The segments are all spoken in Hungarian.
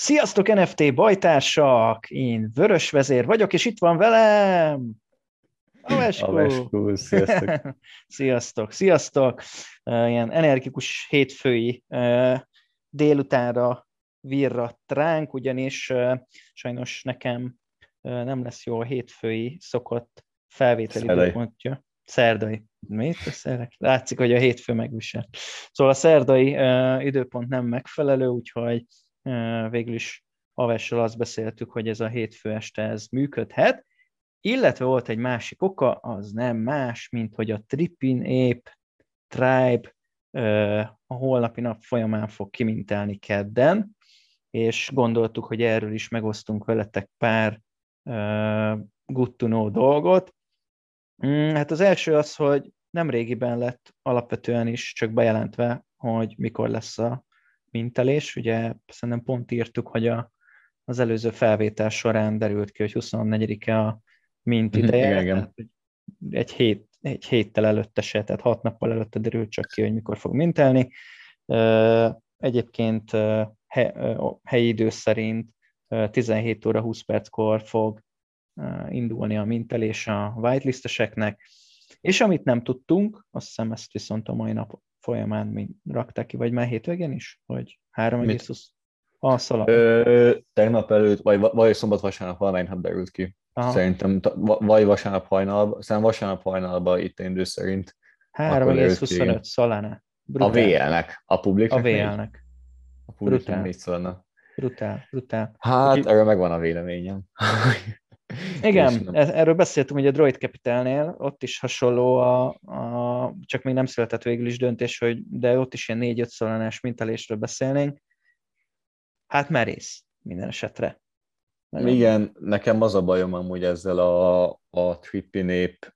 Sziasztok NFT bajtársak! Én Vörös Vezér vagyok, és itt van velem Aveskó! sziasztok! sziasztok, sziasztok! Ilyen energikus hétfői délutánra virrat ránk, ugyanis sajnos nekem nem lesz jó a hétfői szokott felvételi időpontja. Szerdai. Mit beszélek? Látszik, hogy a hétfő megvisel. Szóval a szerdai időpont nem megfelelő, úgyhogy végül is Avessal azt beszéltük, hogy ez a hétfő este ez működhet, illetve volt egy másik oka, az nem más, mint hogy a Trippin Ape Tribe a holnapi nap folyamán fog kimintelni kedden, és gondoltuk, hogy erről is megosztunk veletek pár good to know dolgot. Mm, hát az első az, hogy nem régiben lett alapvetően is csak bejelentve, hogy mikor lesz a mintelés. Ugye szerintem pont írtuk, hogy a, az előző felvétel során derült ki, hogy 24-e a mint mhm, ideje. Igen, igen. Egy, hét, egy héttel előtte se, tehát hat nappal előtte derült csak ki, hogy mikor fog mintelni. Egyébként helyi idő szerint 17 óra 20 perckor fog indulni a mintelés a whitelisteseknek, és amit nem tudtunk, azt hiszem ezt viszont a mai nap folyamán mi rakták ki, vagy már hétvégén is? Vagy 3,20? A szalag. Ö, tegnap előtt, vagy, vagy szombat vasárnap valamelyik derült ki. Aha. Szerintem vagy vasárnap hajnalban, szerintem vasárnap hajnalban itt indul szerint. 3,25 Solana. Brutál. A VL-nek, a publiknek. A VL-nek. A publiknek még Solana. Brutál, brutál. Hát, Úgy, erről megvan a véleményem. Igen, erről beszéltünk ugye a Droid Capitalnél, ott is hasonló, a, a, csak még nem született végül is döntés, hogy de ott is ilyen 4-5 szolánás mintelésről beszélnénk. Hát merész minden esetre. Nagyon. Igen, nekem az a bajom amúgy ezzel a, a Trippy nép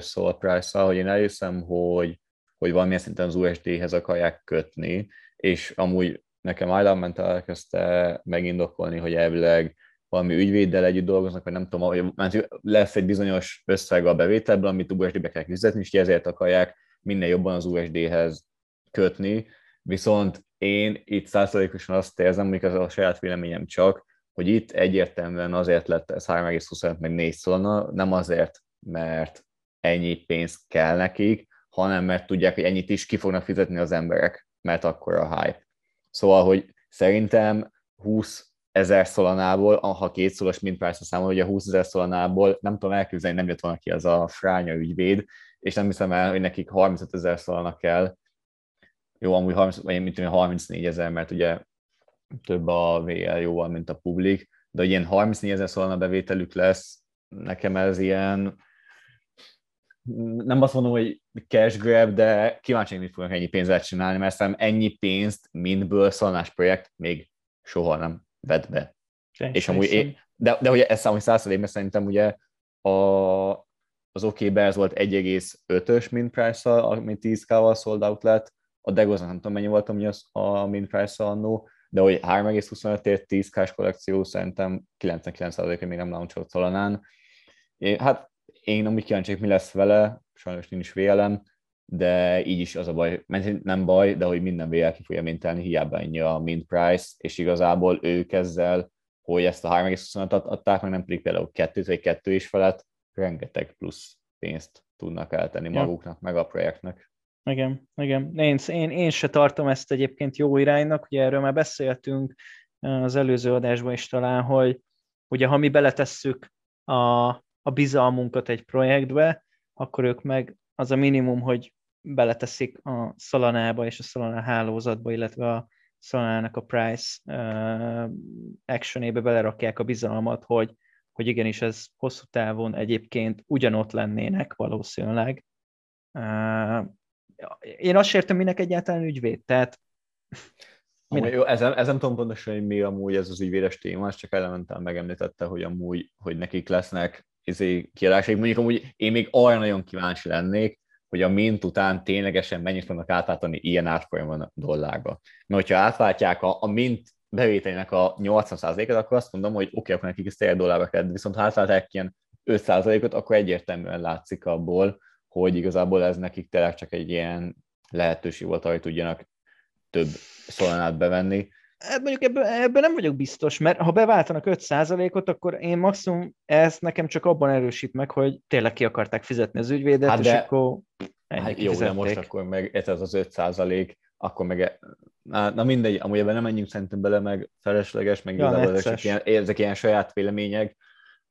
Soul price hogy én elhiszem, hogy, hogy valamilyen szinten az USD-hez akarják kötni, és amúgy nekem Island elkezdte megindokolni, hogy elvileg valami ügyvéddel együtt dolgoznak, vagy nem tudom, mert lesz egy bizonyos összeg a bevételből, amit USD-be kell fizetni, és ezért akarják minél jobban az USD-hez kötni, viszont én itt százalékosan azt érzem, hogy ez a saját véleményem csak, hogy itt egyértelműen azért lett ez 3,25 meg 4 szolna, nem azért, mert ennyi pénz kell nekik, hanem mert tudják, hogy ennyit is ki fognak fizetni az emberek, mert akkor a hype. Szóval, hogy szerintem 20 ezer szolanából, ha két szolos mint persze számol, a 20 ezer szolanából nem tudom elképzelni, nem jött volna ki az a fránya ügyvéd, és nem hiszem el, hogy nekik 35 ezer szolana kell. Jó, amúgy 30, vagy mint 34 ezer, mert ugye több a VL jóval, mint a publik, de ilyen 34 ezer szolana bevételük lesz, nekem ez ilyen, nem azt mondom, hogy cash grab, de kíváncsi, mit fognak ennyi pénzzel csinálni, mert szerintem ennyi pénzt mindből szalnás projekt még soha nem vett be. Én és amúgy én, de, de hogy ezt számolni százszerékben szerintem ugye a, az OK Bears volt 1,5-ös mint price ami 10k-val sold out lett, a Degoz nem tudom mennyi volt ami az a mint price annó, de hogy 3,25-ért 10k kollekció szerintem 99%-a még nem launcholt Solanán. Hát én amúgy kíváncsi, mi lesz vele, sajnos nincs vélem, de így is az a baj, mert nem baj, de hogy minden VL ki fogja mintelni, hiába ennyi a mint price, és igazából ők ezzel, hogy ezt a 3,25-at adták, meg nem pedig például kettőt vagy kettő is felett, rengeteg plusz pénzt tudnak eltenni ja. maguknak, meg a projektnek. Igen, igen. Én, én, én se tartom ezt egyébként jó iránynak, ugye erről már beszéltünk az előző adásban is talán, hogy ugye ha mi beletesszük a, a bizalmunkat egy projektbe, akkor ők meg az a minimum, hogy beleteszik a Solanába és a Solana hálózatba, illetve a Solanának a price uh, actionébe belerakják a bizalmat, hogy, hogy igenis ez hosszú távon egyébként ugyanott lennének valószínűleg. Uh, én azt értem, minek egyáltalán ügyvéd, tehát Amúgy, jó, ezen, ezen tudom pontosan, hogy mi amúgy ez az ügyvédes téma, csak elementál megemlítette, hogy amúgy, hogy nekik lesznek izé, kiadásaik. Mondjuk amúgy én még arra nagyon kíváncsi lennék, hogy a mint után ténylegesen mennyit fognak átváltani ilyen átfolyamon a dollárba. Mert hogyha átváltják a, a mint bevételének a 80%-et, akkor azt mondom, hogy oké, okay, akkor nekik ez tényleg dollárba kell, viszont ha átválták ilyen 5%-ot, akkor egyértelműen látszik abból, hogy igazából ez nekik tényleg csak egy ilyen lehetőség volt, hogy tudjanak több szolánát bevenni. Hát mondjuk ebben, ebben nem vagyok biztos, mert ha beváltanak 5%-ot, akkor én maximum ezt nekem csak abban erősít meg, hogy tényleg ki akarták fizetni az ügyvédet, hát és de, akkor hát jó, de most akkor meg ez az 5% akkor meg na, na mindegy, amúgy ebben nem menjünk szerintem bele, meg felesleges, meg ja, ezek ilyen, ezek ilyen saját vélemények.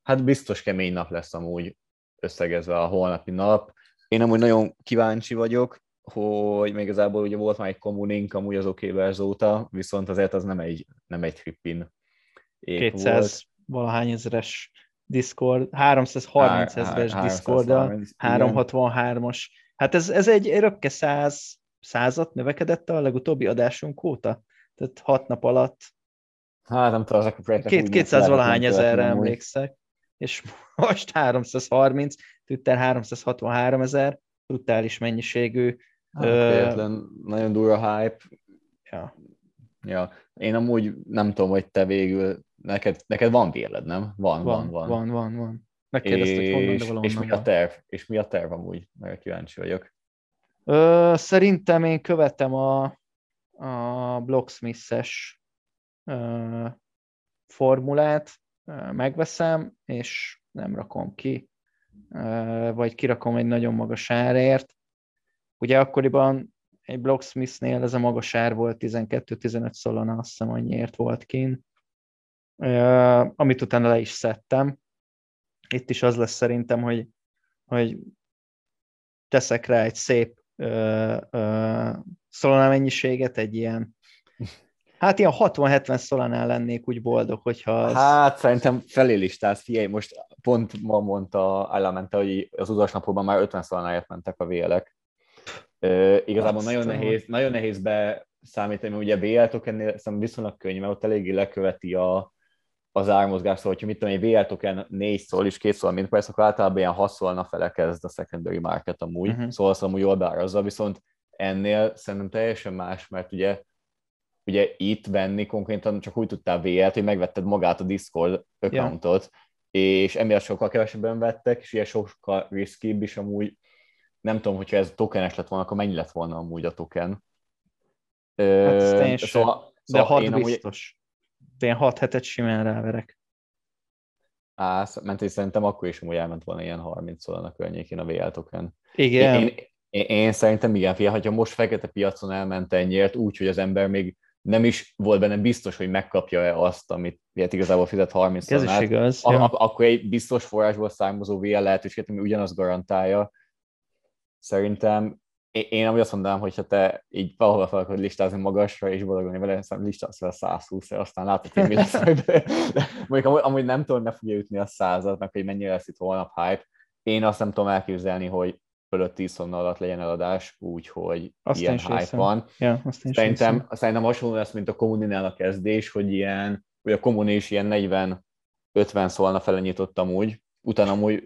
Hát biztos kemény nap lesz amúgy összegezve a holnapi nap. Én amúgy nagyon kíváncsi vagyok, hogy még igazából ugye volt már egy kommunink amúgy az OK azóta, viszont azért az nem egy, nem egy trippin 200 volt. valahány ezeres Discord, 330 ezeres Discord, 363-as. Hát ez, ez egy röpke száz, százat növekedett a legutóbbi adásunk óta? Tehát hat nap alatt. Hát nem tudom, ezek a projektek Két, 200 valahány ezerre emlékszek, és most 330, Twitter 363 ezer, brutális mennyiségű Hát, nagyon durva hype. Ja. ja. Én amúgy nem tudom, hogy te végül, neked, neked van véled, nem? Van, van, van. Van, van, van. Megkérdezted, és, honnan, de valahonnan És mi a terv? És mi a terv amúgy? Mert kíváncsi vagyok. Ö, szerintem én követem a, a Blocksmith-es ö, formulát, ö, megveszem, és nem rakom ki, ö, vagy kirakom egy nagyon magas árért, Ugye akkoriban egy Blocksmithnél ez a magas ár volt 12-15 szolana, azt hiszem annyiért volt kín, amit utána le is szedtem. Itt is az lesz szerintem, hogy, hogy teszek rá egy szép szolana mennyiséget, egy ilyen Hát ilyen 60-70 szolánál lennék úgy boldog, hogyha az... Hát szerintem felé listálsz, figyelj, most pont ma mondta Elemente, hogy az udasnapokban már 50 szolanáért mentek a vélek. Uh, igazából Azt nagyon nehéz, nagyon nehéz beszámítani, mert ugye VL tokennél szerintem viszonylag könnyű, mert ott eléggé leköveti a, az ármozgás, szóval, hogyha mit tudom, egy VL token 4 szól és 2 szól mint persze, akkor általában ilyen 6 szólna fele kezd a secondary market amúgy, uh-huh. szóval azt amúgy jól beárazza, viszont ennél szerintem teljesen más, mert ugye ugye itt venni konkrétan csak úgy tudtál VL-t, hogy megvetted magát a Discord accountot, yeah. és emiatt sokkal kevesebben vettek, és ilyen sokkal riskibb is amúgy nem tudom, hogyha ez tokenes lett volna, akkor mennyi lett volna amúgy a token. Hát szóval, szóval, de 6 én biztos. Amúgy... Én 6 hetet simán ráverek. Á, ment, és szerintem akkor is amúgy elment volna ilyen 30 szól a környékén a VL token. Igen. Én, én, én szerintem igen, fia, hogyha most fekete piacon elment ennyiért, úgy, hogy az ember még nem is volt benne biztos, hogy megkapja-e azt, amit ilyet igazából fizet 30 Ez is igaz, a, ja. akkor egy biztos forrásból származó VL lehetőséget, ami ugyanazt garantálja, Szerintem én amúgy azt mondanám, hogy ha te így valahol fel akarod listázni magasra, és boldogulni vele, szerintem listázni fel 120 aztán látod, hogy mi lesz. De, de mondjuk amúgy, amúgy nem tudom, ne fogja ütni a százat, meg hogy mennyire lesz itt holnap hype. Én azt nem tudom elképzelni, hogy fölött 10 alatt legyen eladás, úgyhogy azt ilyen hype hiszem. van. Ja, azt szerintem, szerintem hasonló lesz, mint a kommuninál a kezdés, hogy ilyen, hogy a kommuni is ilyen 40-50 szólna fele nyitottam úgy, utána amúgy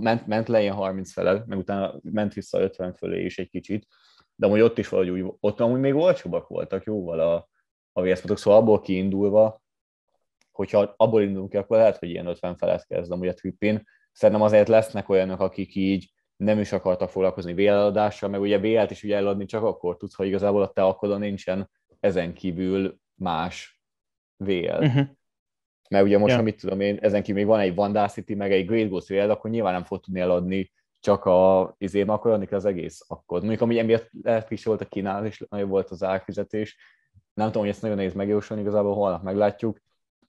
ment, ment le ilyen 30 fele, meg utána ment vissza 50 fölé is egy kicsit, de amúgy ott is valahogy úgy, ott amúgy még olcsóbbak voltak jóval a, a VSZ-potok, szóval abból kiindulva, hogyha abból indulunk ki, akkor lehet, hogy ilyen 50 felett kezd amúgy a trippin. Szerintem azért lesznek olyanok, akik így nem is akartak foglalkozni véladással, meg ugye vélet is ugye eladni csak akkor tudsz, ha igazából a te akkor nincsen ezen kívül más vél. Uh-huh. Mert ugye most, ja. amit tudom én, ezen kívül még van egy Vandacity, meg egy Great Ghost Rail, akkor nyilván nem fog tudni eladni csak a izém, akkor adni az egész akkor. Mondjuk, ami emiatt lehet is volt a kínál, és nagyobb volt az árfizetés. Nem tudom, hogy ezt nagyon nehéz megjósolni, igazából holnap meglátjuk.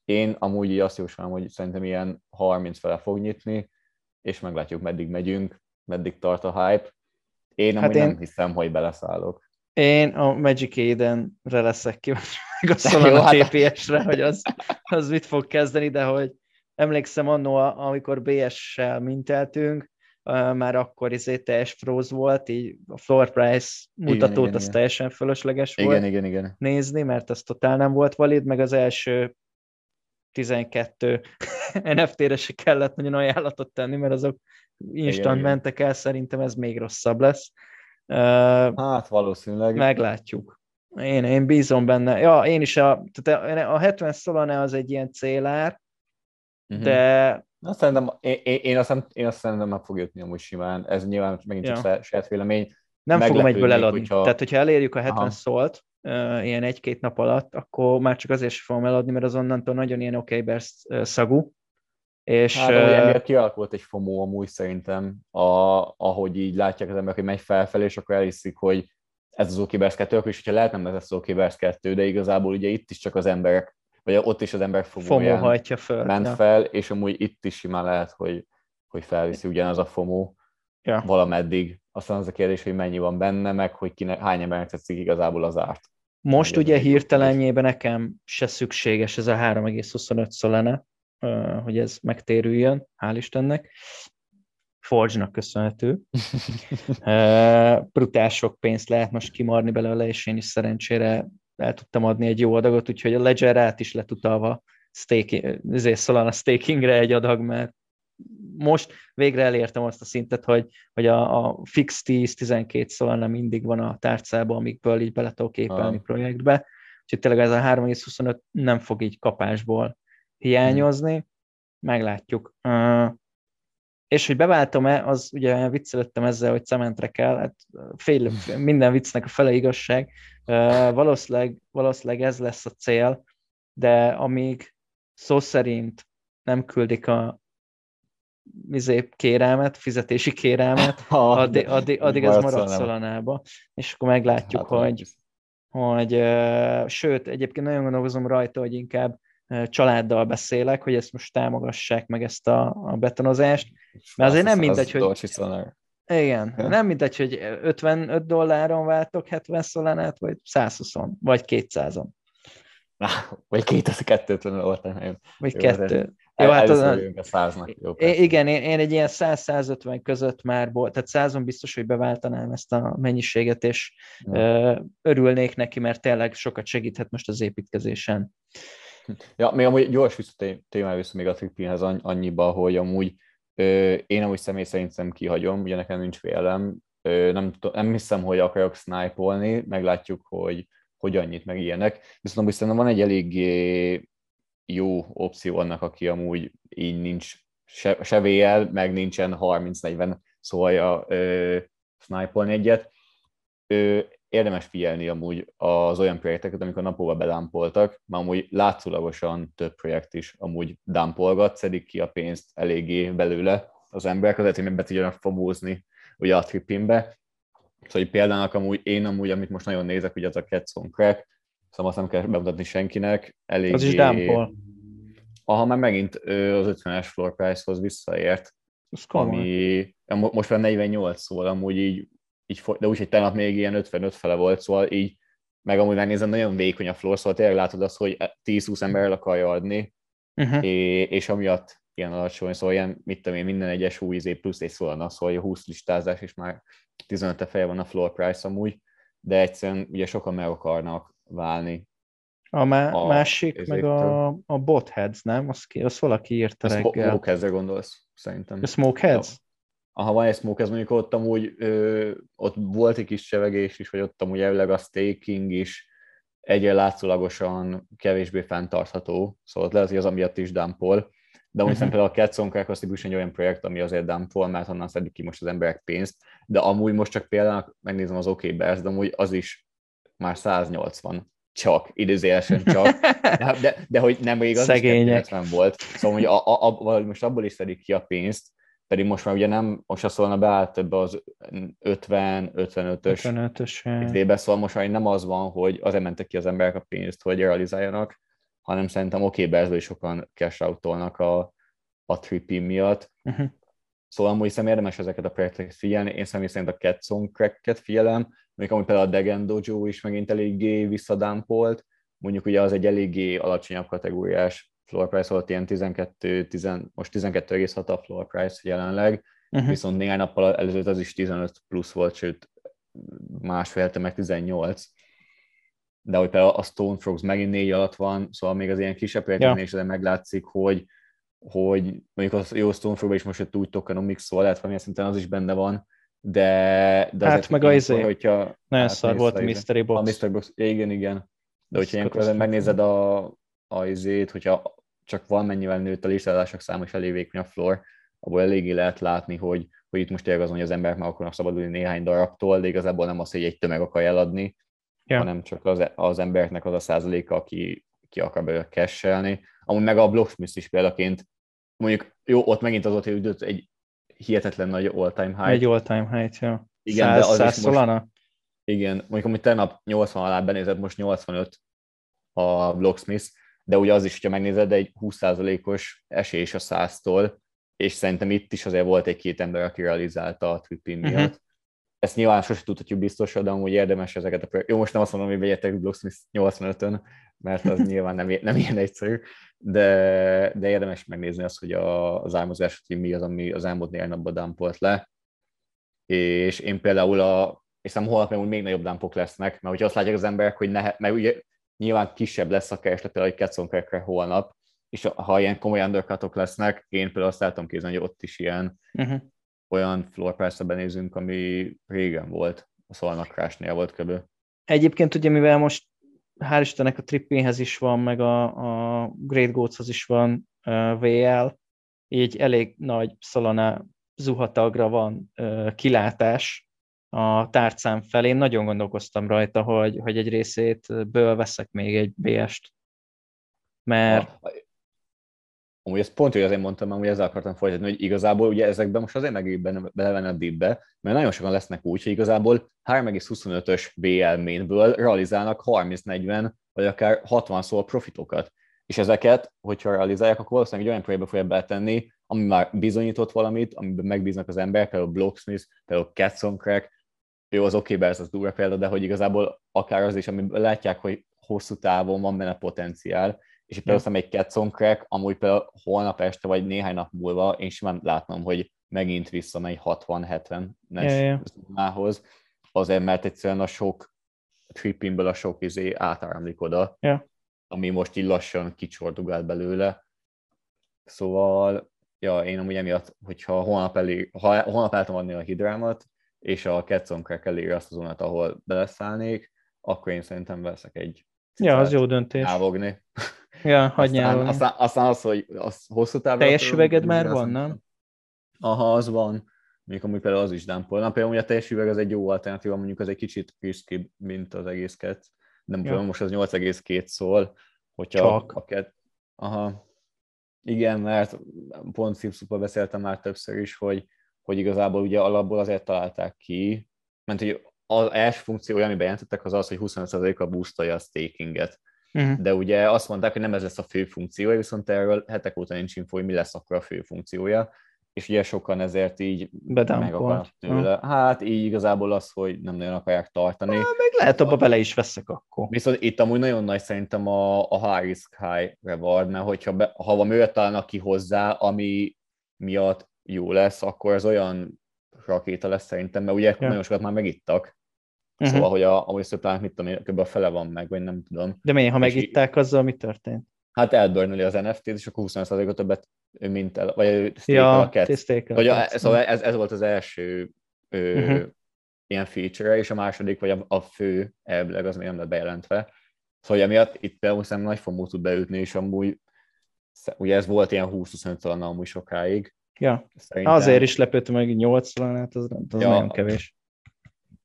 Én amúgy így azt jósolom, hogy szerintem ilyen 30 fele fog nyitni, és meglátjuk, meddig megyünk, meddig tart a hype. Én hát amúgy én... nem hiszem, hogy beleszállok. Én a Magic Eden-re leszek ki, meg a Solana hát... TPS-re, hogy az, az mit fog kezdeni, de hogy emlékszem annó, amikor BS-sel minteltünk, már akkor izé teljes froze volt, így a floor price mutatót igen, az igen, teljesen fölösleges igen, volt igen, igen. nézni, mert az totál nem volt valid, meg az első 12 NFT-re se kellett nagyon ajánlatot tenni, mert azok instant igen, mentek el, szerintem ez még rosszabb lesz. Hát valószínűleg. Meglátjuk. Én, én bízom benne. Ja, én is a, tehát a 70 Solana az egy ilyen célár, uh-huh. de... Azt szerintem, én, én, azt, én azt szerintem meg fog jutni amúgy simán. Ez nyilván megint csak ja. saját vélemény. Nem fogom egyből eladni. Hogyha... Tehát, hogyha elérjük a 70 Aha. szólt, ilyen egy-két nap alatt, akkor már csak azért sem fogom eladni, mert az onnantól nagyon ilyen OK Bears szagú. És, hát, uh, emiatt kialakult egy FOMO amúgy szerintem, a, ahogy így látják az emberek, hogy megy felfelé, és akkor elhiszik, hogy ez az OK Bears 2, és hogyha lehet nem ez az OK Bears 2, de igazából ugye itt is csak az emberek, vagy ott is az ember FOMO hajtja föl. Ment ja. fel, és amúgy itt is simán lehet, hogy, hogy felviszi ugyanaz a FOMO ja. valameddig. Aztán az a kérdés, hogy mennyi van benne, meg hogy kinek, hány embernek tetszik igazából az árt. Most ugye hirtelenjében nekem se szükséges ez a 3,25 szolene, hogy ez megtérüljön, hál' Istennek. Forge-nak köszönhető. Brutál sok pénzt lehet most kimarni belőle, és én is szerencsére el tudtam adni egy jó adagot, úgyhogy a Ledger át is letutalva staking, ezért Solana stakingre egy adag, mert most végre elértem azt a szintet, hogy, hogy a, a fix 10-12 Solana mindig van a tárcában, amikből így bele tudok képelni ah. projektbe. Úgyhogy tényleg ez a 3,25 nem fog így kapásból hiányozni. Meglátjuk. És hogy beváltom-e, az ugye viccelődtem ezzel, hogy cementre kell, hát fél, minden viccnek a fele igazság. Valószínűleg, valószínűleg ez lesz a cél, de amíg szó szerint nem küldik a izé, kérelmet, fizetési kérelmet, addig, addig, addig ez marad szalanába, és akkor meglátjuk, hát, hogy, hogy uh, sőt, egyébként nagyon gondolkozom rajta, hogy inkább családdal beszélek, hogy ezt most támogassák meg ezt a, a betonozást, mert azért nem mindegy, hogy... Igen, nem mindegy, hogy 55 dolláron váltok 70 szolánát, vagy 120 vagy 200-on. vagy 250 volt. Vagy kettő. Jó, hát az, a száznak. Jó, igen, én, én egy ilyen 100-150 között már volt, tehát százon biztos, hogy beváltanám ezt a mennyiséget, és ja. örülnék neki, mert tényleg sokat segíthet most az építkezésen. Ja, még amúgy gyors visszatémál vissza még a Trippinhez annyiba, hogy amúgy ö, én amúgy személy szerint nem kihagyom, ugye nekem nincs vélem, ö, nem, nem hiszem, hogy akarok snipe meglátjuk, hogy hogy annyit, meg ilyenek. Viszont amúgy szerintem van egy eléggé jó opció annak, aki amúgy így nincs se, se VL, meg nincsen 30-40 szója snipe egyet. Ö, érdemes figyelni amúgy az olyan projekteket, amikor napóba bedámpoltak, mert amúgy látszólagosan több projekt is amúgy dámpolgat, szedik ki a pénzt eléggé belőle az emberek, azért, hogy be tudjanak fomózni ugye a trippinbe. Szóval például amúgy én amúgy, amit most nagyon nézek, ugye az a Cats on Crack, szóval azt nem kell bemutatni senkinek. Eléggé... Az is dámpol. Aha, már megint az 50-es floor price-hoz visszaért, ami most már 48 szól, amúgy így így, de úgy, hogy tegnap még ilyen 55 fele volt, szóval így, meg amúgy megnézem, nagyon vékony a floor, szóval tényleg látod azt, hogy 10-20 ember el akarja adni, uh-huh. és, és amiatt ilyen alacsony, szóval ilyen, mit tudom én, minden egyes új izé plusz egy szólna, szóval a 20 listázás, és már 15 -e feje van a floor price amúgy, de egyszerűen ugye sokan meg akarnak válni. A, má- a másik, meg a, a botheads, nem? Azt, ki, azt valaki írta reggel. A smokeheads gondolsz, szerintem. A smokeheads? Ha van egy smoke, ez mondjuk ott amúgy ö, ott volt egy kis csevegés is, vagy ott amúgy elvileg a staking is egyre látszólagosan kevésbé fenntartható, szóval lehet, hogy az amiatt is dumpol, de amúgy uh-huh. például a Cats on Crack egy olyan projekt, ami azért dumpol, mert onnan szedik ki most az emberek pénzt, de amúgy most csak például megnézem az OK Bears, de amúgy az is már 180 csak, idézélesen csak, de, de, de hogy nem még az Szegények. is volt. Szóval hogy a, a, a, most abból is szedik ki a pénzt, pedig most már ugye nem, most azt szólna beállt ebbe az 50-55-ös 55-ös idébe, szóval most már nem az van, hogy azért mentek ki az emberek a pénzt, hogy realizáljanak, hanem szerintem oké, okay, is sokan cash out a, a trippy miatt. Uh-huh. Szóval amúgy hiszem érdemes ezeket a projekteket figyelni. Én személy szerint a Cat Song Crack-et figyelem, még amúgy például a Degen Dojo is megint eléggé visszadámpolt, mondjuk ugye az egy eléggé alacsonyabb kategóriás floor price volt ilyen 12, 10, most 12,6 a floor price jelenleg, uh-huh. viszont néhány nappal előtt az is 15 plusz volt, sőt másfél meg 18. De hogy például a Stone Frogs megint négy alatt van, szóval még az ilyen kisebb projekteknél is meglátszik, hogy, hogy mondjuk az jó Stone Frog is most úgy tokenomics, szóval lehet valamilyen szinten az is benne van, de, de hát meg a izé, hogyha nagyon szar volt a Mystery Box. A Mystery Box, igen, igen. De hogyha ilyenkor megnézed a, a izét, hogyha csak valamennyivel nőtt a listázások száma, és elég vékony a floor, abból eléggé lehet látni, hogy, hogy itt most tényleg az, hogy az emberek meg akarnak szabadulni néhány darabtól, de igazából nem az, hogy egy tömeg akar eladni, ja. hanem csak az, az embereknek az a százaléka, aki ki akar belőle kesselni. Amúgy meg a Blocksmith is példaként, mondjuk jó, ott megint az ott hogy egy hihetetlen nagy all-time high. Egy all-time high, ja. Igen, 100, de az 100 most, Igen, mondjuk amit tegnap 80 alá benézett, most 85 a Blocksmith, de ugye az is, hogyha megnézed, egy 20%-os esés a 100-tól, és szerintem itt is azért volt egy-két ember, aki realizálta a Trippin mhm. miatt. Uh-huh. Ezt nyilván sosem tudhatjuk biztosan, de amúgy érdemes ezeket a projekt... Jó, most nem azt mondom, hogy vegyetek Blocksmith 85-ön, mert az nyilván nem, nem ilyen egyszerű, de, de érdemes megnézni azt, hogy a, az álmozás, hogy mi az, ami az elmúlt néhány napban dumpolt le. És én például a, és nem holnap még nagyobb dumpok lesznek, mert hogyha azt látják az emberek, hogy ne, mert ugye nyilván kisebb lesz a kereslet például egy Ketson holnap, és ha ilyen komoly undercutok lesznek, én például azt látom kézni, hogy ott is ilyen uh-huh. olyan floor price benézünk, ami régen volt, a Solana Crash-nél volt kb. Egyébként ugye, mivel most hál' Istennek a Trippinhez is van, meg a, a Great Goatshoz is van uh, VL, így elég nagy Solana zuhatagra van uh, kilátás, a tárcám felé. Én nagyon gondolkoztam rajta, hogy, hogy egy részét ből veszek még egy BS-t. Mert... Ha, amúgy ezt pont, hogy azért mondtam, hogy ezzel akartam folytatni, hogy igazából ugye ezekben most azért meg belevenni a dipbe, mert nagyon sokan lesznek úgy, hogy igazából 3,25-ös BL mainből realizálnak 30-40 vagy akár 60 szól profitokat. És ezeket, hogyha realizálják, akkor valószínűleg egy olyan projektbe fogja betenni, ami már bizonyított valamit, amiben megbíznak az emberek, például Blocksmith, például Cats on Crack, jó, az oké, okay, ez az durva példa, de hogy igazából akár az is, ami látják, hogy hosszú távon van benne potenciál, és például ja. egy Crack, amúgy például holnap este, vagy néhány nap múlva én simán látnom, hogy megint visszamegy 60-70-es ja, ja. azért mert egyszerűen a sok trippingből a sok izé átáramlik oda, ja. ami most így lassan kicsordugál belőle. Szóval, ja, én amúgy emiatt, hogyha holnap, elé, ha holnap el tudom adni a hidrámat, és a Ketson Crack eléri azt az zónát, ahol beleszállnék, akkor én szerintem veszek egy Ja, az jó döntés. Nyávogni. Ja, hagyj aztán, aztán, aztán, az, hogy az hosszú távon... Teljes üveged már van, nem? Aha, az van. Mondjuk amúgy például az is dámpol. Na például a teljes üveg az egy jó alternatíva, mondjuk az egy kicsit risky, mint az egész kett. Nem ja. most az 8,2 szól, hogyha Csak. a kett... Aha. Igen, mert pont Szipszupa beszéltem már többször is, hogy hogy igazából ugye alapból azért találták ki, mert hogy az első funkció, ami bejelentettek, az az, hogy 25%-a boostolja a stakinget. Uh-huh. De ugye azt mondták, hogy nem ez lesz a fő funkciója, viszont erről hetek óta nincs info, hogy mi lesz akkor a fő funkciója, és ugye sokan ezért így meg akarnak tőle. Uh-huh. Hát így igazából az, hogy nem nagyon akarják tartani. Ah, meg lehet abba bele is veszek akkor. Viszont itt amúgy nagyon nagy szerintem a, a high risk, high reward, mert hogyha be, ha valami olyat találnak ki hozzá, ami miatt jó lesz, akkor az olyan rakéta lesz szerintem, mert ugye ja. nagyon sokat már megittak. Uh-huh. Szóval, hogy a, a supply mit tudom kb. a fele van meg, vagy nem tudom. De miért, ha megitták, azzal mi történt? Hát elbörnöli az NFT-t, és akkor 20%-ot többet mint el, vagy ja, a cat. Vagy a, szóval ez, ez, volt az első ö, uh-huh. ilyen feature és a második, vagy a, a fő elvileg az még nem lett bejelentve. Szóval emiatt itt például szerintem nagy formú tud beütni, és amúgy ugye ez volt ilyen 20-25 talán amúgy sokáig, Ja, Szerintem... azért is lepődtem meg 80 hát az, az ja, nagyon kevés.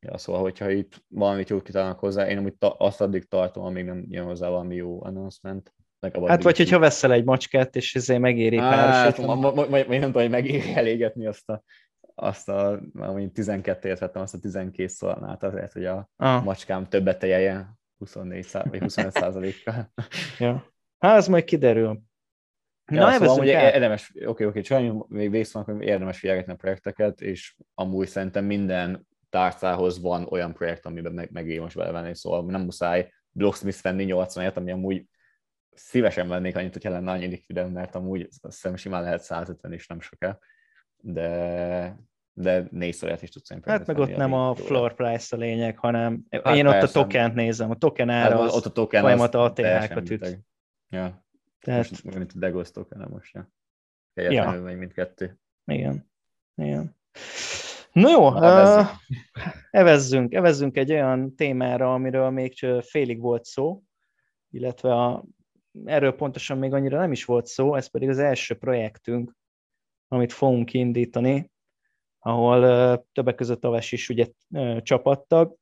Ja, szóval, hogyha itt valamit jót kitalálnak hozzá, én amit ta, azt addig tartom, amíg nem jön hozzá valami jó announcement. Hát vagy, hogyha veszel egy macskát, és ezért megéri hát, ma, ma, nem tudom, hogy megéri elégetni azt a, azt a, amit 12 ért vettem, azt a 12 szolnát azért, hogy a ah. macskám többet tejeljen 24 vagy 25 százalékkal. ja. Hát ez majd kiderül. Ja, Na, szóval ugye érdemes, oké, okay, oké, okay, csak még végig hogy érdemes figyelgetni a projekteket, és amúgy szerintem minden tárcához van olyan projekt, amiben meg, meg most belevenni, szóval nem muszáj Blocksmith venni 80 ami amúgy szívesen vennék annyit, hogyha lenne annyi likvidem, mert amúgy azt hiszem simán lehet 150 is nem soká, de, de négyszor is tudsz én Hát meg ott nem a floor price a lényeg, hanem hát én persze. ott a tokent nézem, a token ára hát, ott a token folyamat ATH-kat üt. Ja. Tehát... Most mint a Degos token most, ja. Kegyetlenül ja. megy mindkettő. Igen. Igen. No jó, Na, uh, evezzünk, evezzünk egy olyan témára, amiről még félig volt szó, illetve a, erről pontosan még annyira nem is volt szó, ez pedig az első projektünk, amit fogunk indítani, ahol uh, többek között Taves is ugye uh, csapattag,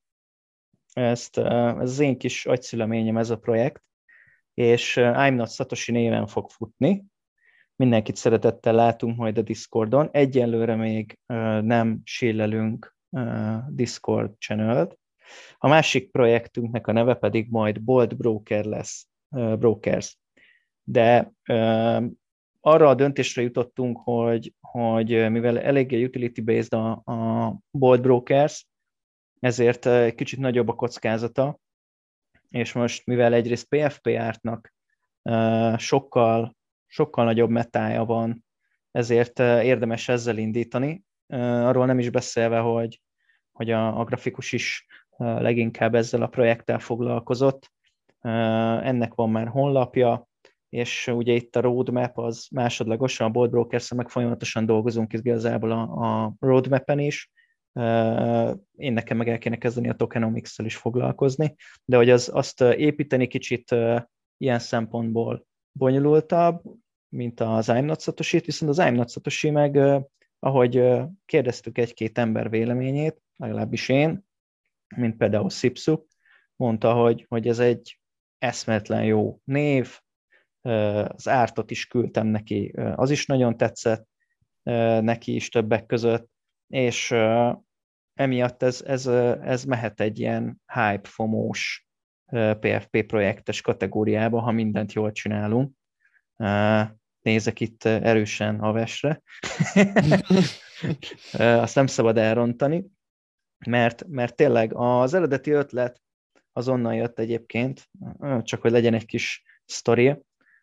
ezt, ez az én kis agyszüleményem ez a projekt, és I'm Not Satoshi néven fog futni. Mindenkit szeretettel látunk majd a Discordon. Egyelőre még nem sírlelünk Discord channel A másik projektünknek a neve pedig majd Bolt Broker lesz, Brokers. De arra a döntésre jutottunk, hogy, hogy mivel eléggé utility-based a, a Bolt Brokers, ezért kicsit nagyobb a kockázata, és most mivel egyrészt PFP ártnak sokkal, sokkal nagyobb metája van, ezért érdemes ezzel indítani. Arról nem is beszélve, hogy, hogy a, a grafikus is leginkább ezzel a projekttel foglalkozott. Ennek van már honlapja, és ugye itt a roadmap az másodlagosan, a Bold brokers meg folyamatosan dolgozunk igazából a, a roadmap-en is, én nekem meg el kéne kezdeni a tokenomics is foglalkozni, de hogy az, azt építeni kicsit ilyen szempontból bonyolultabb, mint az I'm Not Satoshi, viszont az I'm Not Satoshi meg, ahogy kérdeztük egy-két ember véleményét, legalábbis én, mint például Sipsu, mondta, hogy, hogy ez egy eszmetlen jó név, az ártot is küldtem neki, az is nagyon tetszett neki is többek között, és emiatt ez, ez, ez mehet egy ilyen hype fomós PFP projektes kategóriába, ha mindent jól csinálunk. Nézek itt erősen a vesre. Azt nem szabad elrontani, mert, mert tényleg az eredeti ötlet azonnal jött egyébként, csak hogy legyen egy kis sztori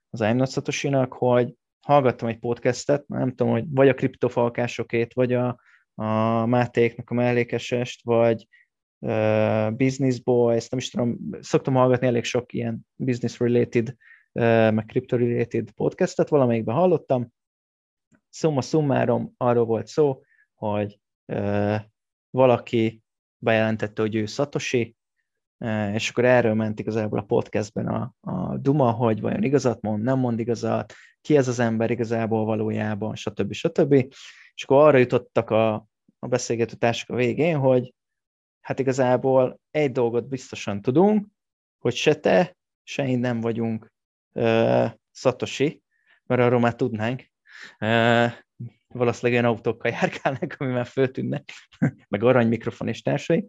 az I'm Not hogy hallgattam egy podcastet, nem tudom, hogy vagy a kriptofalkásokét, vagy a, a Mátéknak a mellékesest, vagy uh, Business Boys, nem is tudom, szoktam hallgatni elég sok ilyen business-related, uh, meg crypto-related podcastet, valamelyikben hallottam. Szóma summárom arról volt szó, hogy uh, valaki bejelentette, hogy ő Satoshi, és akkor erről ment igazából a podcastben a, a Duma, hogy vajon igazat mond, nem mond igazat, ki ez az ember igazából valójában, stb. stb. És akkor arra jutottak a, a beszélgető a végén, hogy hát igazából egy dolgot biztosan tudunk, hogy se te, se én nem vagyunk uh, Satoshi, mert arról már tudnánk. Uh, valószínűleg olyan autókkal járkálnak, ami már föltűnnek, meg arany mikrofon és társai.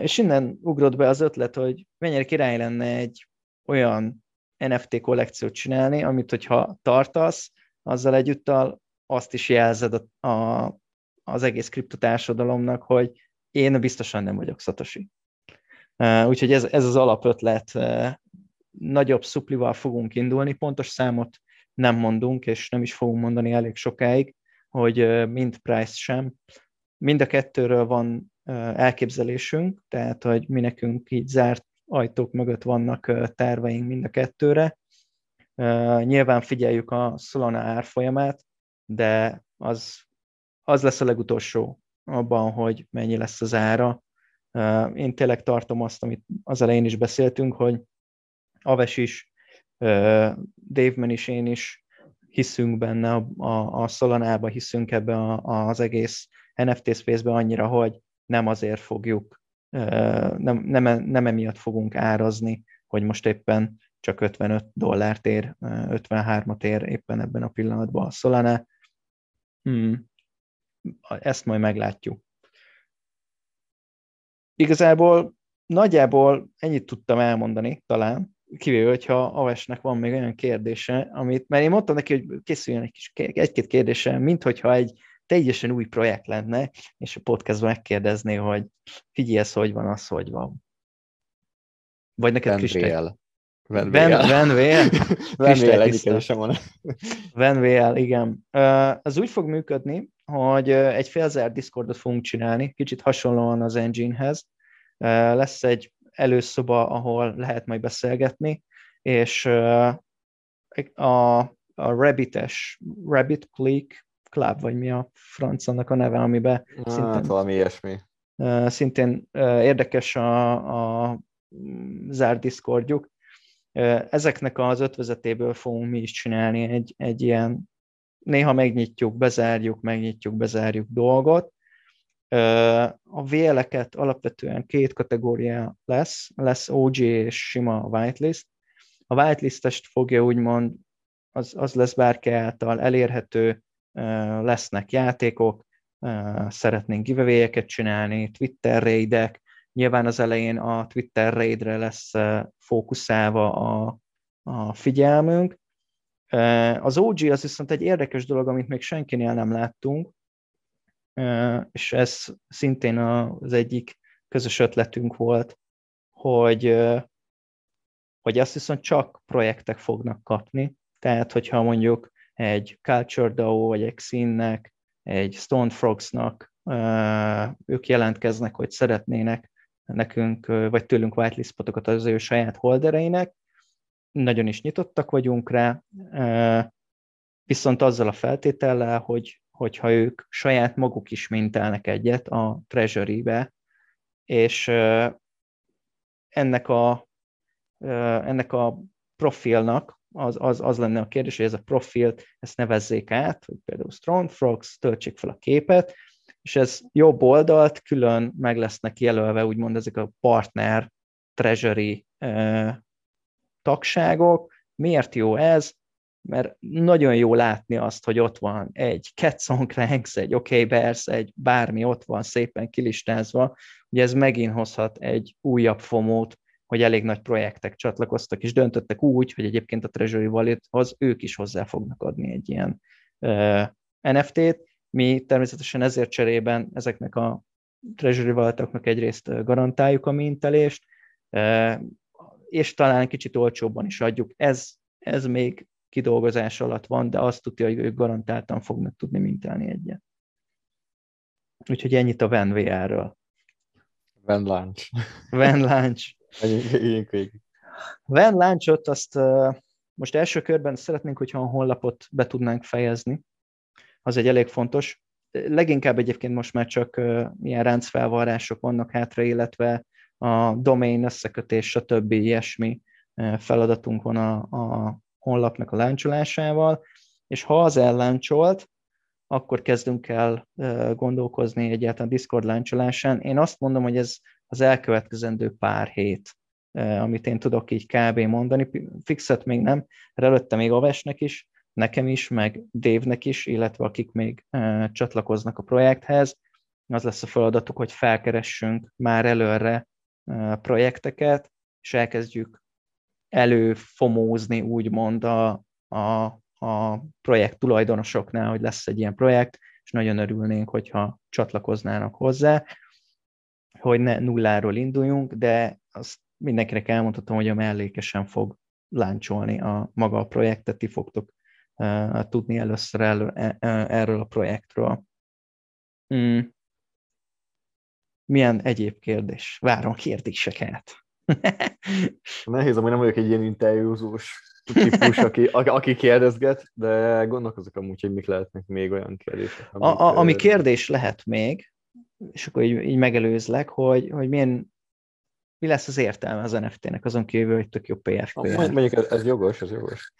És innen ugrott be az ötlet, hogy mennyire király lenne egy olyan NFT kollekciót csinálni, amit hogyha tartasz, azzal egyúttal azt is jelzed a, a, az egész kriptotársadalomnak, hogy én biztosan nem vagyok Satoshi. Úgyhogy ez, ez az alapötlet. Nagyobb szuplival fogunk indulni, pontos számot nem mondunk, és nem is fogunk mondani elég sokáig, hogy mind price sem. Mind a kettőről van elképzelésünk, tehát hogy mi nekünk így zárt ajtók mögött vannak terveink mind a kettőre. Nyilván figyeljük a Solana árfolyamát, de az, az lesz a legutolsó abban, hogy mennyi lesz az ára. Én tényleg tartom azt, amit az elején is beszéltünk, hogy Aves is, Dave Man is, én is hiszünk benne, a, a, Solanába hiszünk ebbe a, az egész NFT space-be annyira, hogy nem azért fogjuk, nem, nem, nem emiatt fogunk árazni, hogy most éppen csak 55 dollárt ér, 53-at ér éppen ebben a pillanatban a Solana, Hmm. Ezt majd meglátjuk. Igazából nagyjából ennyit tudtam elmondani talán, kivéve, hogyha Avesnek van még olyan kérdése, amit, mert én mondtam neki, hogy készüljön egy kis, egy-két kérdése, mint hogyha egy teljesen új projekt lenne, és a podcastban megkérdezné, hogy figyelj, ez hogy van, az hogy van. Vagy neked Kristel? Van Van Van Van Van igen. Az úgy fog működni, hogy egy félzer Discordot fogunk csinálni, kicsit hasonlóan az Enginehez. Lesz egy előszoba, ahol lehet majd beszélgetni, és a, a Rabbites, Rabbit Click Club, vagy mi a francannak a neve, amiben hát, szintén, valami ilyesmi. Szintén érdekes a, a zárt Discordjuk, Ezeknek az ötvezetéből fogunk mi is csinálni egy, egy ilyen, néha megnyitjuk, bezárjuk, megnyitjuk, bezárjuk dolgot, A VL-eket alapvetően két kategória lesz, lesz OG és sima whitelist. A whitelistest fogja úgymond, az, az lesz bárki által elérhető, lesznek játékok, szeretnénk giveaway csinálni, Twitter raidek, nyilván az elején a Twitter raidre lesz fókuszálva a, a figyelmünk. Az OG az viszont egy érdekes dolog, amit még senkinél nem láttunk, és ez szintén az egyik közös ötletünk volt, hogy, hogy azt viszont csak projektek fognak kapni, tehát hogyha mondjuk egy Culture DAO, vagy egy Xinnek, egy Stone Frogsnak ők jelentkeznek, hogy szeretnének nekünk, vagy tőlünk whitelist spotokat az ő saját holdereinek, nagyon is nyitottak vagyunk rá, viszont azzal a feltétellel, hogy hogyha ők saját maguk is mintelnek egyet a Treasury-be, és ennek a, ennek a profilnak az, az, az lenne a kérdés, hogy ez a profilt, ezt nevezzék át, hogy például Strong Frogs, töltsék fel a képet, és ez jobb oldalt külön meg lesznek jelölve, úgymond ezek a partner treasury tagságok. Miért jó ez? mert nagyon jó látni azt, hogy ott van egy Cat Cranks, egy OK Bears, egy bármi ott van szépen kilistázva, ugye ez megint hozhat egy újabb fomót, hogy elég nagy projektek csatlakoztak, és döntöttek úgy, hogy egyébként a Treasury Wallethoz ők is hozzá fognak adni egy ilyen uh, NFT-t. Mi természetesen ezért cserében ezeknek a Treasury Walletoknak egyrészt garantáljuk a mintelést, és talán kicsit olcsóbban is adjuk. Ez, ez még kidolgozás alatt van, de azt tudja, hogy ők garantáltan fognak tudni mintelni egyet. Úgyhogy ennyit a Van VR-ről. Van Lunch. Van Lunch. Van Lunchot azt most első körben szeretnénk, hogyha a honlapot be tudnánk fejezni. Az egy elég fontos. Leginkább egyébként most már csak ilyen ráncfelvarrások vannak hátra, illetve a domain összekötés, stb. ilyesmi feladatunk van a, a honlapnak a láncsolásával, és ha az elláncsolt, akkor kezdünk el gondolkozni egyáltalán Discord láncsolásán. Én azt mondom, hogy ez az elkövetkezendő pár hét, amit én tudok így kb. mondani. Fixet még nem, előtte még Avesnek is, nekem is, meg Dévnek is, illetve akik még csatlakoznak a projekthez. Az lesz a feladatuk, hogy felkeressünk már előre projekteket, és elkezdjük előfomózni úgymond a, a, a projekt tulajdonosoknál, hogy lesz egy ilyen projekt, és nagyon örülnénk, hogyha csatlakoznának hozzá, hogy ne nulláról induljunk, de azt mindenkinek elmondhatom, hogy a mellékesen fog láncsolni a maga a projektet, ti fogtok tudni először el, e, e, erről a projektről. Mm. Milyen egyéb kérdés? Várom kérdéseket. Nehéz, amúgy nem vagyok egy ilyen interjúzós típus, aki, aki kérdezget, de gondolkozok amúgy, hogy mik lehetnek még olyan kérdések. Amik, a, a, ami kérdés lehet még, és akkor így, így megelőzlek, hogy, hogy milyen, mi lesz az értelme az NFT-nek, azon kívül, hogy tök jó PFP. Mondjuk ez, ez jogos, ez jogos.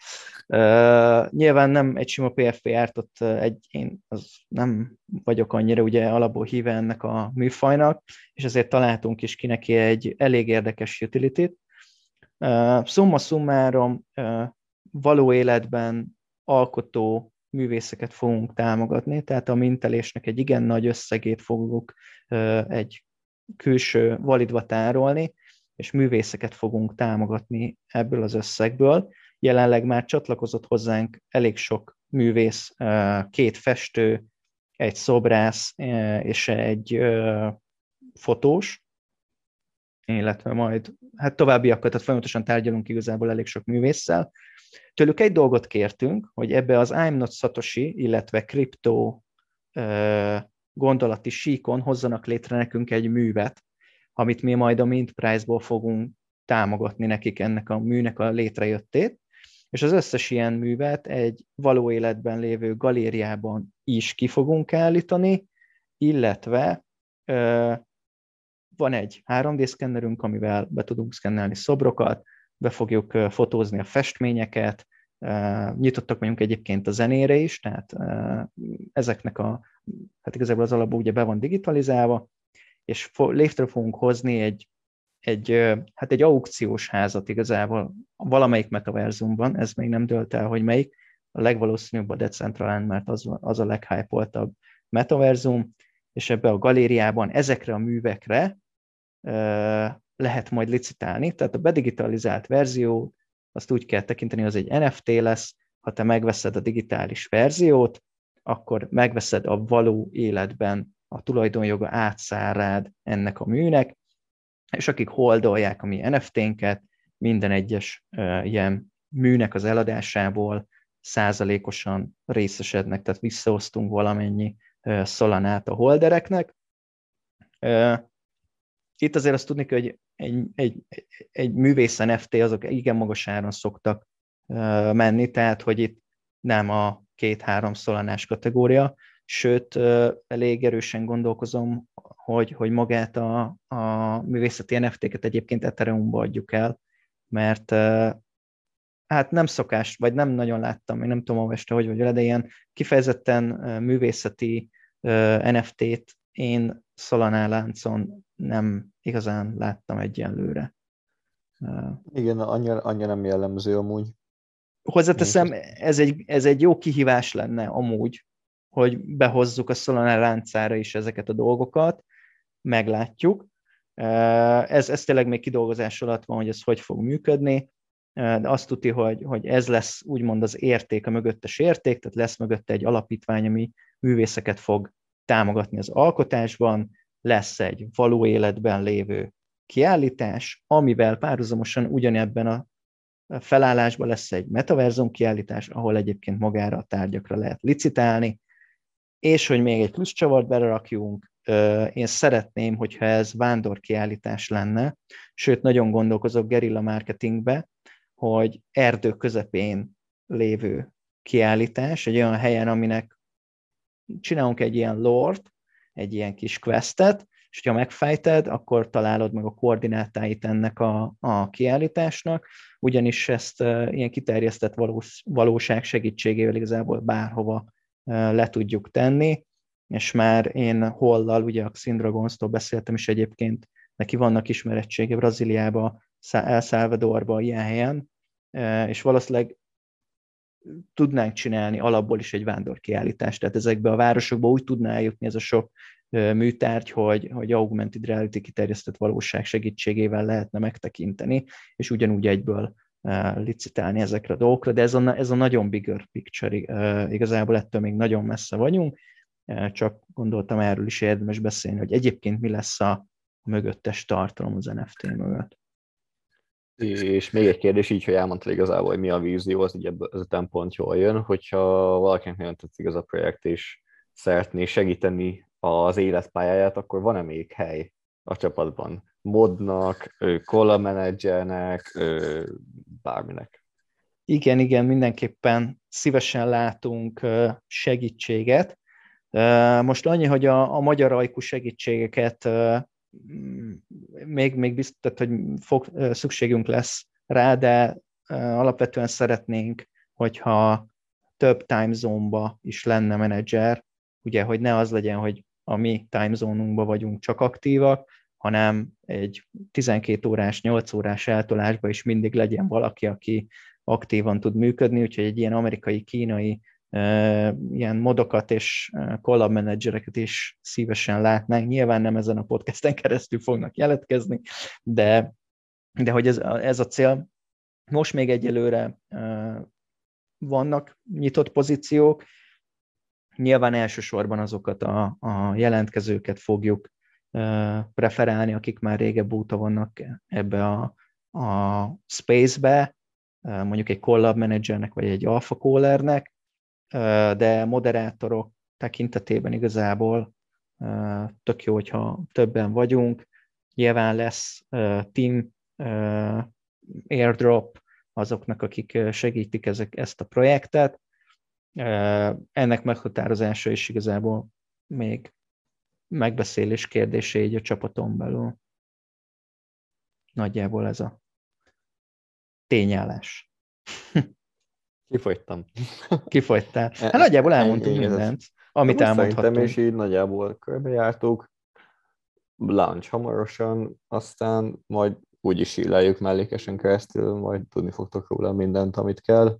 Uh, nyilván nem egy sima PFP ártott egy, én az nem vagyok annyira ugye alapból híve ennek a műfajnak, és ezért találtunk is ki neki egy elég érdekes utility-t. Uh, summa summarum uh, való életben alkotó művészeket fogunk támogatni, tehát a mintelésnek egy igen nagy összegét fogjuk uh, egy külső validva tárolni, és művészeket fogunk támogatni ebből az összegből. Jelenleg már csatlakozott hozzánk elég sok művész, két festő, egy szobrász és egy fotós, illetve majd hát továbbiakat, tehát folyamatosan tárgyalunk igazából elég sok művésszel. Tőlük egy dolgot kértünk, hogy ebbe az I'm Not Satoshi, illetve kriptó gondolati síkon hozzanak létre nekünk egy művet, amit mi majd a Mint Price-ból fogunk támogatni nekik ennek a műnek a létrejöttét, és az összes ilyen művet egy való életben lévő galériában is ki fogunk állítani, illetve ö, van egy 3D szkennerünk, amivel be tudunk szkennelni szobrokat, be fogjuk fotózni a festményeket, Nyitottak mondjuk egyébként a zenére is, tehát ezeknek a, hát igazából az alapú ugye be van digitalizálva, és létre fogunk hozni egy, egy, hát egy aukciós házat igazából valamelyik metaverzumban, ez még nem dölt el, hogy melyik, a legvalószínűbb a Decentraland, mert az, az a leghypoltabb metaverzum, és ebbe a galériában ezekre a művekre lehet majd licitálni, tehát a bedigitalizált verzió, azt úgy kell tekinteni, az egy NFT lesz, ha te megveszed a digitális verziót, akkor megveszed a való életben a tulajdonjoga átszáll rád ennek a műnek, és akik holdolják a mi NFT-nket, minden egyes uh, ilyen műnek az eladásából százalékosan részesednek, tehát visszaosztunk valamennyi uh, szolanát a holdereknek. Uh, itt azért azt tudni hogy egy, egy, egy művész NFT azok igen magas áron szoktak menni, tehát hogy itt nem a két-három szolanás kategória, sőt, elég erősen gondolkozom, hogy, hogy magát a, a művészeti NFT-ket egyébként Ethereum-ba adjuk el, mert hát nem szokás, vagy nem nagyon láttam, én nem tudom, este hogy vagy vele, de ilyen kifejezetten művészeti NFT-t én Solana láncon nem igazán láttam egyenlőre. Igen, annyira, annyira nem jellemző amúgy. Hozzáteszem, ez egy, ez egy jó kihívás lenne amúgy, hogy behozzuk a Solana láncára is ezeket a dolgokat, meglátjuk. Ez, ez tényleg még kidolgozás alatt van, hogy ez hogy fog működni, de azt tudja, hogy, hogy ez lesz úgymond az érték, a mögöttes érték, tehát lesz mögötte egy alapítvány, ami művészeket fog támogatni az alkotásban, lesz egy való életben lévő kiállítás, amivel párhuzamosan ugyanebben a felállásban lesz egy metaverzum kiállítás, ahol egyébként magára a tárgyakra lehet licitálni, és hogy még egy plusz csavart belerakjunk, én szeretném, hogyha ez vándor kiállítás lenne, sőt, nagyon gondolkozok gerilla marketingbe, hogy erdő közepén lévő kiállítás, egy olyan helyen, aminek csinálunk egy ilyen lort, egy ilyen kis questet, és ha megfejted, akkor találod meg a koordinátáit ennek a, a kiállításnak, ugyanis ezt uh, ilyen kiterjesztett valós, valóság segítségével igazából bárhova uh, le tudjuk tenni, és már én Hollal, ugye a Xindragonstól beszéltem is egyébként, neki vannak ismerettsége Brazíliába, El Salvadorba, ilyen helyen, és valószínűleg tudnánk csinálni alapból is egy vándorkiállítást, tehát ezekbe a városokba úgy tudná eljutni ez a sok műtárgy, hogy, hogy augmented reality kiterjesztett valóság segítségével lehetne megtekinteni, és ugyanúgy egyből licitálni ezekre a dolgokra, de ez a, ez a nagyon bigger picture, igazából ettől még nagyon messze vagyunk, csak gondoltam erről is érdemes beszélni, hogy egyébként mi lesz a mögöttes tartalom az NFT mögött. És még egy kérdés így, hogy elmondtad igazából, hogy mi a vízió, az így ezen pont jól jön, hogyha valakinek nagyon tetszik ez a projekt, és szeretné segíteni az életpályáját, akkor van-e még hely a csapatban? Modnak, kola menedzsernek, bárminek? Igen, igen, mindenképpen szívesen látunk segítséget. Most annyi, hogy a, a magyar ajkú segítségeket még, még biztos, hogy fog, szükségünk lesz rá, de alapvetően szeretnénk, hogyha több time zone-ba is lenne menedzser, ugye, hogy ne az legyen, hogy a mi time zónunkban vagyunk csak aktívak, hanem egy 12 órás, 8 órás eltolásban is mindig legyen valaki, aki aktívan tud működni, úgyhogy egy ilyen amerikai-kínai ilyen modokat és collab menedzsereket is szívesen látnánk. Nyilván nem ezen a podcasten keresztül fognak jelentkezni, de, de hogy ez, ez a cél. Most még egyelőre vannak nyitott pozíciók, nyilván elsősorban azokat a, a jelentkezőket fogjuk preferálni, akik már régebb óta vannak ebbe a, a space-be, mondjuk egy collab menedzsernek, vagy egy alpha callernek, de moderátorok tekintetében igazából tök jó, hogyha többen vagyunk. Nyilván lesz team airdrop azoknak, akik segítik ezek, ezt a projektet. Ennek meghatározása is igazából még megbeszélés kérdése így a csapaton belül. Nagyjából ez a tényállás. Kifogytam. Kifogytál. Hát nagyjából elmondtuk Ennyi, ez- mindent, amit Most Szerintem elmondhatunk. is így nagyjából körbejártuk. Lunch hamarosan, aztán majd úgy is íleljük mellékesen keresztül, majd tudni fogtok róla mindent, amit kell.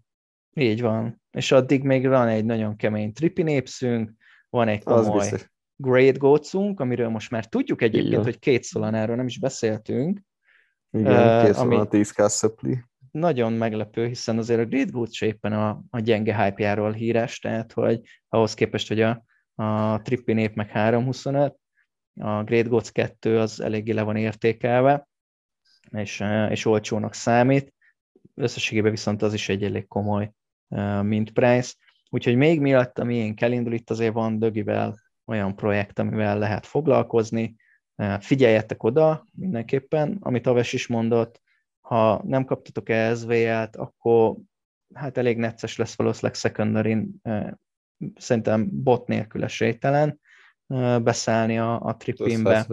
Így van. És addig még van egy nagyon kemény tripi népszünk, van egy komoly. Great Goatsunk, amiről most már tudjuk egyébként, hogy két szolanáról nem is beszéltünk. Igen, Ö, kész ami- van a 10 szöpli. Nagyon meglepő, hiszen azért a Great se éppen a, a gyenge hype-járól híres, tehát hogy ahhoz képest, hogy a, a Trippi nép meg 3.25, a Great Goats 2 az eléggé le van értékelve, és, és olcsónak számít. Összességében viszont az is egy elég komoly mint price. Úgyhogy még miatt, ami én elindul, itt azért van Dögivel olyan projekt, amivel lehet foglalkozni. Figyeljetek oda mindenképpen, amit Aves is mondott, ha nem kaptatok ESV-jelt, akkor hát elég necces lesz valószínűleg secondary szerintem bot nélkül esélytelen beszállni a, a tripinbe.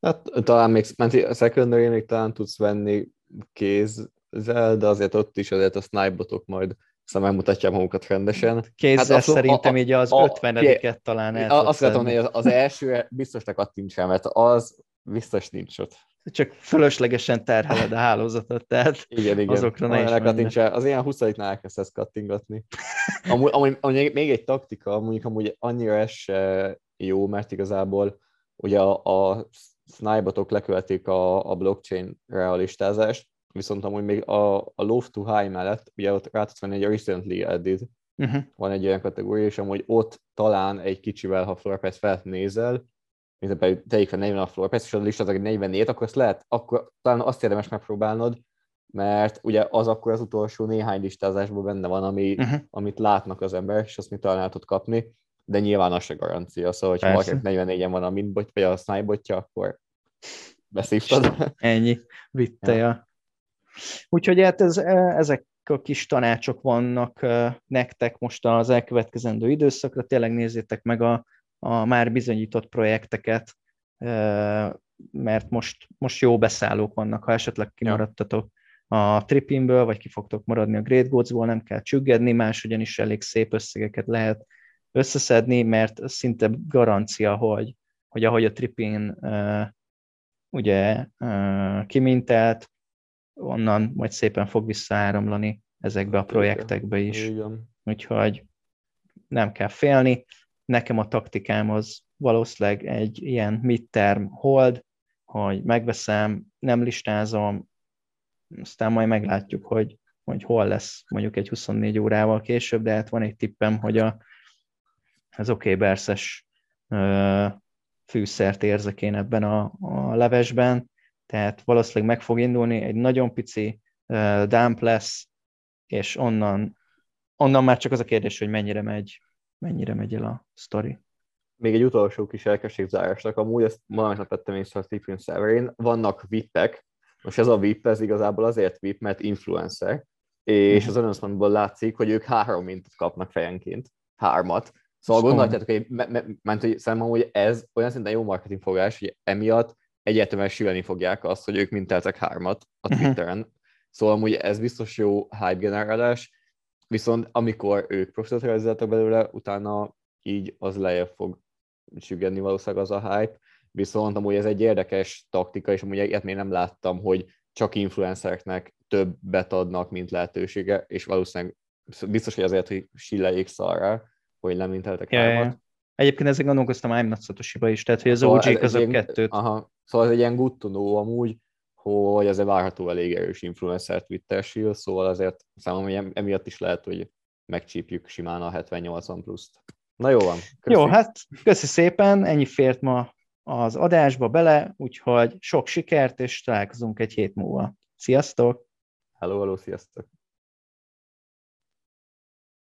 Hát talán még, ment a secondary még talán tudsz venni kézzel, de azért ott is azért a snipe-botok majd aztán megmutatják magukat rendesen. Kézzel Hát a hát flo- szerintem a- így az a- ötvenediket talán el A, azt mondani, hogy az, az elsőre biztos ne kattintsál, mert az biztos nincs ott. Csak fölöslegesen terheled a hálózatot, tehát Igen, igen. Azokra ne is kattintsál. Az ilyen 20 elkezdesz kattingatni. Amúgy, amúgy, amúgy, még egy taktika, mondjuk amúgy annyira ez se jó, mert igazából ugye a, a snipe-otok lekövetik a, a blockchain realistázást, viszont amúgy még a, a low to high mellett, ugye ott rá tudsz venni egy recently added, uh-huh. van egy olyan kategória, és amúgy ott talán egy kicsivel, ha floor price felett nézel, tegyük fel 40 a floor price, és a lista az egy 44, akkor azt lehet, akkor talán azt érdemes megpróbálnod, mert ugye az akkor az utolsó néhány listázásban benne van, ami, Uh-huh. amit látnak az emberek, és azt mi talán el tud kapni, de nyilván az se garancia, szóval, hogy Persze. valakinek 44-en van a mintbot, vagy a snipe akkor beszívtad. Ennyi, vitte ja. Úgyhogy hát ez, ezek a kis tanácsok vannak eh, nektek most az elkövetkezendő időszakra. Tényleg nézzétek meg a, a már bizonyított projekteket, mert most, most jó beszállók vannak. Ha esetleg kimaradtatok a Tripinből, vagy ki fogtok maradni a Great Goatsból, nem kell csüggedni, más ugyanis elég szép összegeket lehet összeszedni, mert szinte garancia, hogy, hogy ahogy a Tripin ugye kimintelt, onnan majd szépen fog visszaáramlani ezekbe a projektekbe is. Igen. Úgyhogy nem kell félni. Nekem a taktikám az valószínűleg egy ilyen midterm hold, hogy megveszem, nem listázom, aztán majd meglátjuk, hogy, hogy hol lesz mondjuk egy 24 órával később, de hát van egy tippem, hogy a, az OK Berszes fűszert érzek én ebben a, a levesben, tehát valószínűleg meg fog indulni, egy nagyon pici uh, dump lesz, és onnan, onnan már csak az a kérdés, hogy mennyire megy, mennyire megy el a sztori. Még egy utolsó kis elkességzárásnak, amúgy ezt valamit vettem észre a Stephen Severin, vannak VIP-ek, most ez a VIP, ez igazából azért VIP, mert influencer, és Mhm. az announcementból látszik, hogy ők három mintot kapnak fejenként, hármat. Szóval gondoljátok, hogy, me, me, ment, hogy szerintem, hogy ez olyan szinten jó marketingfogás, hogy emiatt egyértelműen süvelni fogják azt, hogy ők minteltek hármat a Mhm. Twitteren. Szóval amúgy ez biztos jó hype generálás, viszont amikor ők profitot realizáltak belőle, utána így az lejjebb fog süggedni valószínűleg az a hype, viszont amúgy ez egy érdekes taktika, és amúgy ilyet még nem láttam, hogy csak influencereknek többet adnak, mint lehetősége, és valószínűleg biztos, hogy azért, hogy silleljék szarra, hogy leminteltek hármat. ja. Egyébként ezzel gondolkoztam I'm Not Satoshi-ba is, tehát hogy az Szóval OG ez azok ilyen- kettőt. Aha, szóval ez egy ilyen good to know amúgy, hogy egy várható elég erős influencer Twitter shield, szóval azért számomra em- emiatt is lehet, hogy megcsípjük simán a 70-80 pluszt. Na jó van. Köszi. Jó, hát köszi szépen, ennyi fért ma az adásba bele, úgyhogy sok sikert, és találkozunk egy hét múlva. Sziasztok! Hello, hello, sziasztok.